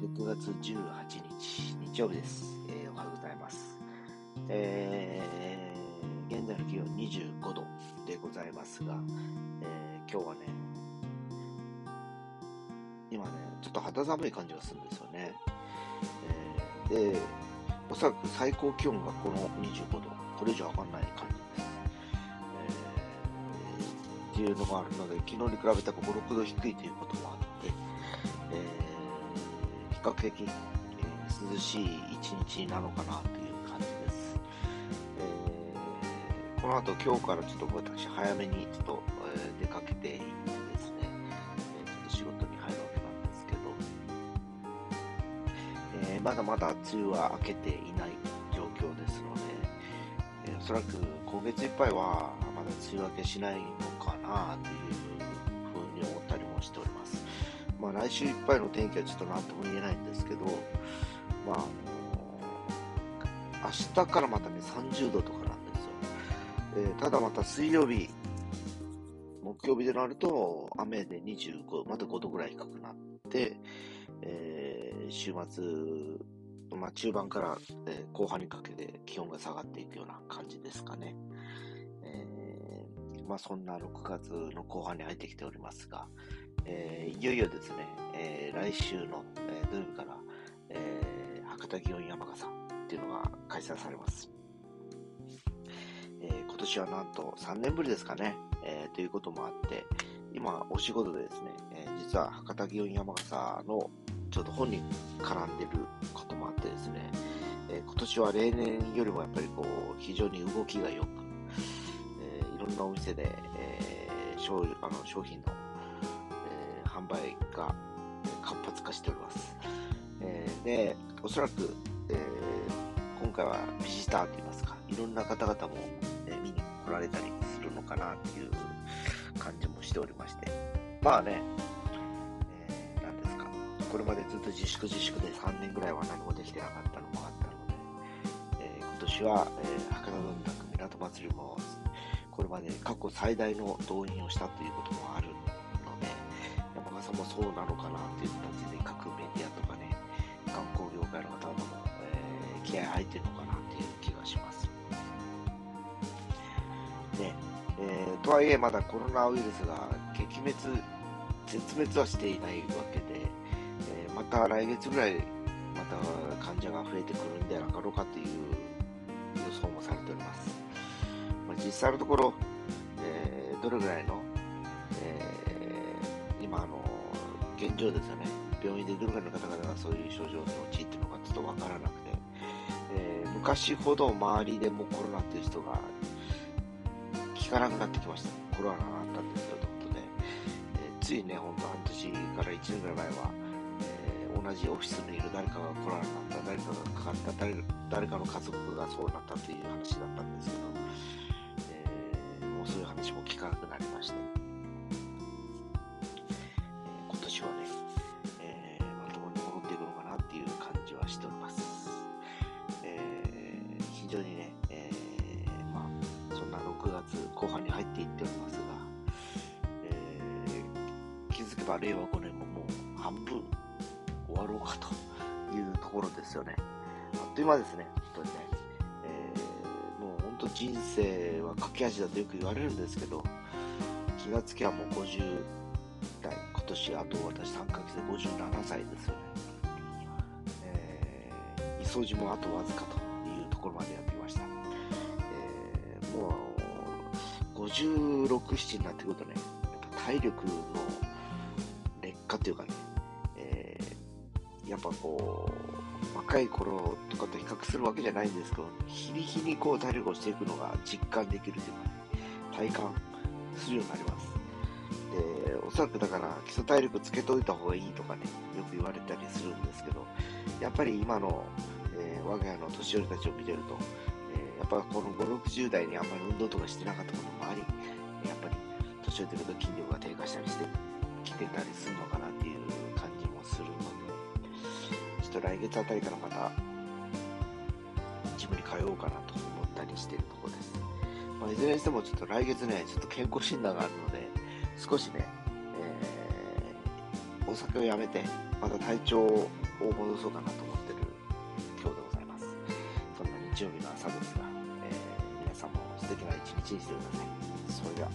6月18日、日曜日です。えーおはようございます。えー現在の気温25度でございますが、えー今日はね、今ね、ちょっと肌寒い感じがするんですよね。えーで、おそらく最高気温がこの25度、これ以上上がらない感じです。えっていうのがあるので、昨日に比べたら5、6度低いということもあ、較的、えー涼しい一日なのかなという感じです。えーこの後今日からちょっと私早めにちょっと、えー出かけていってですね、えちょっと仕事に入るわけなんですけど、えまだまだ梅雨は明けていない状況ですので、えおそらく今月いっぱいはまだ梅雨明けしないのかなというふうに思ったりもしております。まあ来週いっぱいの天気はちょっと何とも言えないんですけど、まああの明日からまたね30度とかなんですよ。えーただまた水曜日、木曜日でなると雨で25、また5度ぐらい低くなって、えー週末、まあ、中盤から、え後半にかけて気温が下がっていくような感じですかね。えまあ、そんな6月の後半に入ってきておりますが、えーいよいよですね、えー来週の、えー土曜日から、え博多祇園山笠っていうのが開催されます。え今年はなんと3年ぶりですかね、えということもあって、今お仕事でですね、え実は博多祇園山笠のちょっと本に絡んでることもあってですね、え今年は例年よりもやっぱりこう非常に動きが良く、えーいろんなお店で、えー商あの商品の、販売が活発化しております。えーで、おそらく、えー今回はビジターといいますか、いろんな方々も、え見に来られたりするのかなっていう感じもしておりまして、まあね、えーですか、これまでずっと自粛自粛で3年ぐらいは何もできてなかったのもあったので、えー今年は、え博多どんたく港祭りも、これまで過去最大の動員をしたということも、山笠もそうなのかなという形で各メディアとかね、観光業界の方々も、えー気合入ってるのかなっていう気がします。ね、えーとはいえまだコロナウイルスが撃滅、絶滅はしていないわけで、えーまた来月ぐらい、また患者が増えてくるんではなかろうかという予想もされております。まあ、実際のところ、えーどれぐらいの、えー今の、現状ですね、病院でどれぐらいの方々がそういう症状に陥っているのかちょっとわからなくて、えー昔ほど周りでもコロナっていう人が聞かなくなってきました。コロナがあったんですよということで、えーついね、ほんと半年から1年ぐらい前は、えー同じオフィスにいる誰かがコロナになった、誰かがかかった、誰誰かの家族がそうなったという話だったんですけど、えもうそういう話も聞かなくなりまして、非常にね、えーまあ、そんな6月後半に入っていっておりますが、えー気づけば令和5年ももう半分終わろうかというところですよね。あっという間ですね、本当にね。えーもう本当人生は駆け足だとよく言われるんですけど、気がつきゃもう50代、今年あと私3ヶ月で57歳ですよね。えー、磯路もあとわずかと16、7になってくるとね、やっぱ体力の劣化というかね、えー、やっぱこう、若い頃とかと比較するわけじゃないんですけど、日に日にこう体力をしていくのが実感できるというかね、体感するようになります。で、おそらくだから基礎体力つけといた方がいいとかね、よく言われたりするんですけど、やっぱり今の、えー、我が家の年寄りたちを見てると、やっぱこの5、60代にあんまり運動とかしてなかったこともあり、やっぱり年を取ると筋力が低下したりしてきてたりするのかなっていう感じもするので、ちょっと来月あたりからまた、ジムに通おうかなと思ったりしてるところです。まあ、いずれにしてもちょっと来月ね、ちょっと健康診断があるので、少しね、えーお酒をやめて、また体調を戻そうかなと日曜日の朝ですが、えー皆さんも素敵な一日にしてください。それでは。